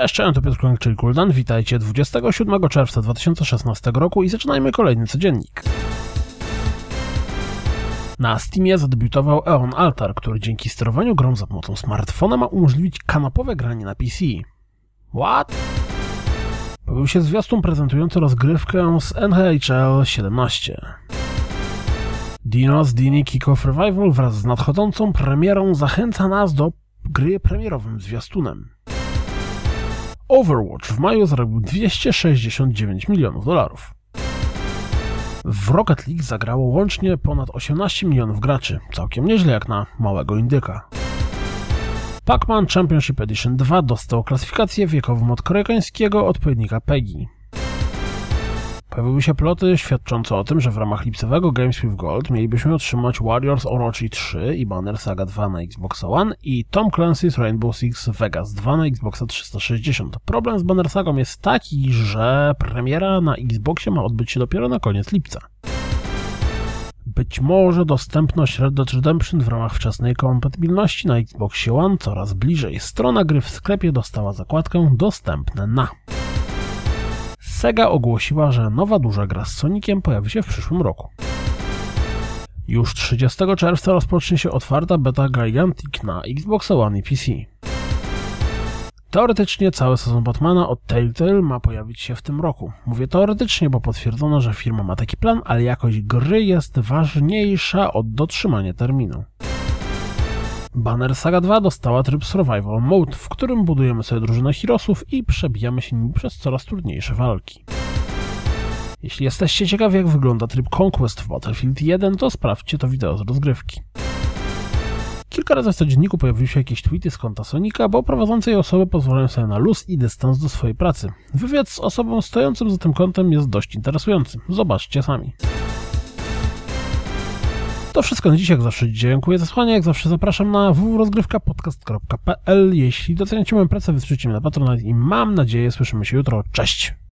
Cześć, cześć, to Piotr Kłęk, czyli Kuldan. Witajcie 27 czerwca 2016 roku i zaczynajmy kolejny codziennik. Na Steamie zadebiutował Eon Altar, który dzięki sterowaniu grą za pomocą smartfona ma umożliwić kanapowe granie na PC. What? Pojawił się zwiastun prezentujący rozgrywkę z NHL 17. Dino's Dini Kick-Off Revival wraz z nadchodzącą premierą zachęca nas do gry premierowym zwiastunem. Overwatch w maju zarobił 269 milionów dolarów. W Rocket League zagrało łącznie ponad 18 milionów graczy, całkiem nieźle jak na małego indyka. Pac-Man Championship Edition 2 dostał klasyfikację wiekową od koreańskiego odpowiednika PEGI. Pojawiły się ploty świadczące o tym, że w ramach lipcowego Games with Gold mielibyśmy otrzymać Warriors Orochi 3 i Banner Saga 2 na Xbox One i Tom Clancy's Rainbow Six Vegas 2 na Xboxa 360. Problem z Banner Sagą jest taki, że premiera na Xboxie ma odbyć się dopiero na koniec lipca. Być może dostępność Red Dead Redemption w ramach wczesnej kompatybilności na Xboxie One coraz bliżej. Strona gry w sklepie dostała zakładkę dostępne na. Sega ogłosiła, że nowa duża gra z Soniciem pojawi się w przyszłym roku. Już 30 czerwca rozpocznie się otwarta beta Gigantic na Xbox One i PC. Teoretycznie cały sezon Batmana od Telltale ma pojawić się w tym roku. Mówię teoretycznie, bo potwierdzono, że firma ma taki plan, ale jakość gry jest ważniejsza od dotrzymania terminu. Banner Saga 2 dostała tryb Survival Mode, w którym budujemy sobie drużynę Heroesów i przebijamy się nimi przez coraz trudniejsze walki. Jeśli jesteście ciekawi jak wygląda tryb Conquest w Battlefield 1, to sprawdźcie to wideo z rozgrywki. Kilka razy w codzienniku pojawiły się jakieś tweety z konta Sonika, bo prowadzące je osoby pozwalają sobie na luz i dystans do swojej pracy. Wywiad z osobą stojącym za tym kontem jest dość interesujący. Zobaczcie sami. To wszystko na dziś, jak zawsze dziękuję za słuchanie, jak zawsze zapraszam na www.rozgrywkapodcast.pl Jeśli doceniacie moją pracę, wysprzyjcie mnie na Patronite i mam nadzieję słyszymy się jutro. Cześć!